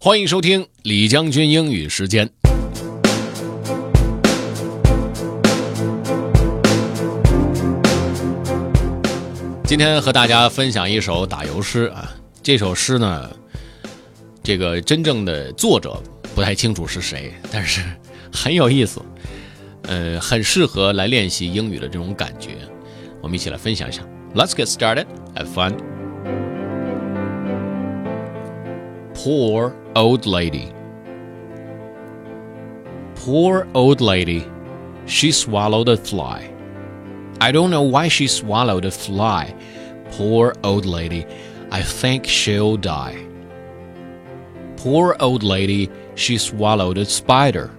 欢迎收听李将军英语时间。今天和大家分享一首打油诗啊，这首诗呢，这个真正的作者不太清楚是谁，但是 很有意思，呃，很适合来练习英语的这种感觉。我们一起来分享一下。Let's get started. Have fun. Poor old lady. Poor old lady. She swallowed a fly. I don't know why she swallowed a fly. Poor old lady. I think she'll die. Poor old lady. She swallowed a spider.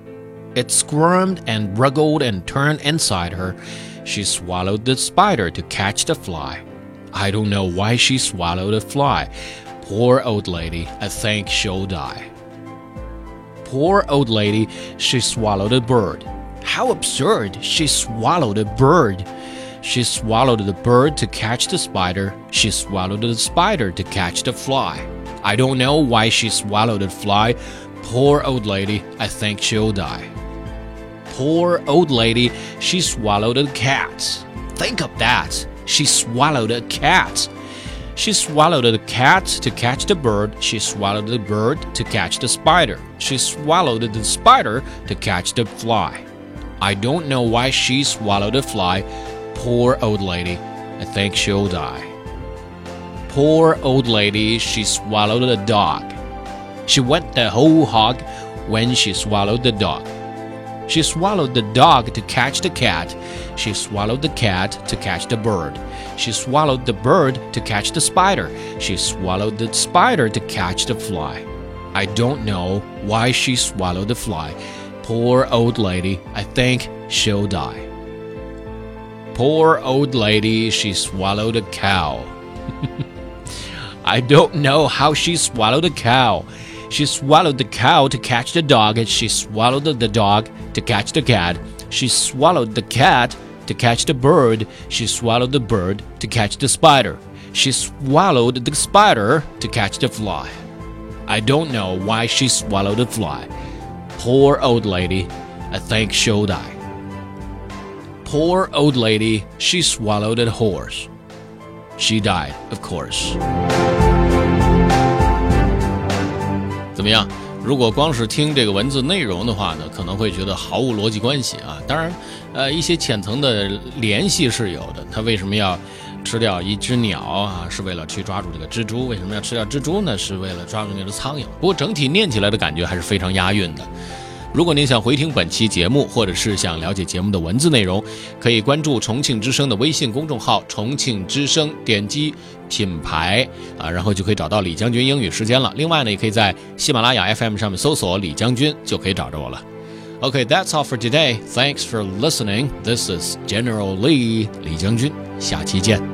It squirmed and wriggled and turned inside her. She swallowed the spider to catch the fly. I don't know why she swallowed a fly. Poor old lady, I think she'll die. Poor old lady, she swallowed a bird. How absurd! She swallowed a bird. She swallowed the bird to catch the spider. She swallowed the spider to catch the fly. I don't know why she swallowed the fly. Poor old lady, I think she'll die. Poor old lady, she swallowed a cat. Think of that. She swallowed a cat. She swallowed the cat to catch the bird. She swallowed the bird to catch the spider. She swallowed the spider to catch the fly. I don't know why she swallowed the fly. Poor old lady. I think she'll die. Poor old lady, she swallowed a dog. She went the whole hog when she swallowed the dog. She swallowed the dog to catch the cat. She swallowed the cat to catch the bird. She swallowed the bird to catch the spider. She swallowed the spider to catch the fly. I don't know why she swallowed the fly. Poor old lady, I think she'll die. Poor old lady, she swallowed a cow. I don't know how she swallowed a cow. She swallowed the cow to catch the dog, and she swallowed the dog to catch the cat. She swallowed the cat to catch the bird. She swallowed the bird to catch the spider. She swallowed the spider to catch the fly. I don't know why she swallowed the fly. Poor old lady, I think she'll die. Poor old lady, she swallowed a horse. She died, of course. 怎么样？如果光是听这个文字内容的话呢，可能会觉得毫无逻辑关系啊。当然，呃，一些浅层的联系是有的。他为什么要吃掉一只鸟啊？是为了去抓住这个蜘蛛。为什么要吃掉蜘蛛呢？是为了抓住那只苍蝇。不过整体念起来的感觉还是非常押韵的。如果您想回听本期节目，或者是想了解节目的文字内容，可以关注重庆之声的微信公众号“重庆之声”，点击品牌啊，然后就可以找到李将军英语时间了。另外呢，也可以在喜马拉雅 FM 上面搜索“李将军”，就可以找着我了。OK，that's all for today. Thanks for listening. This is General Lee 李将军，下期见。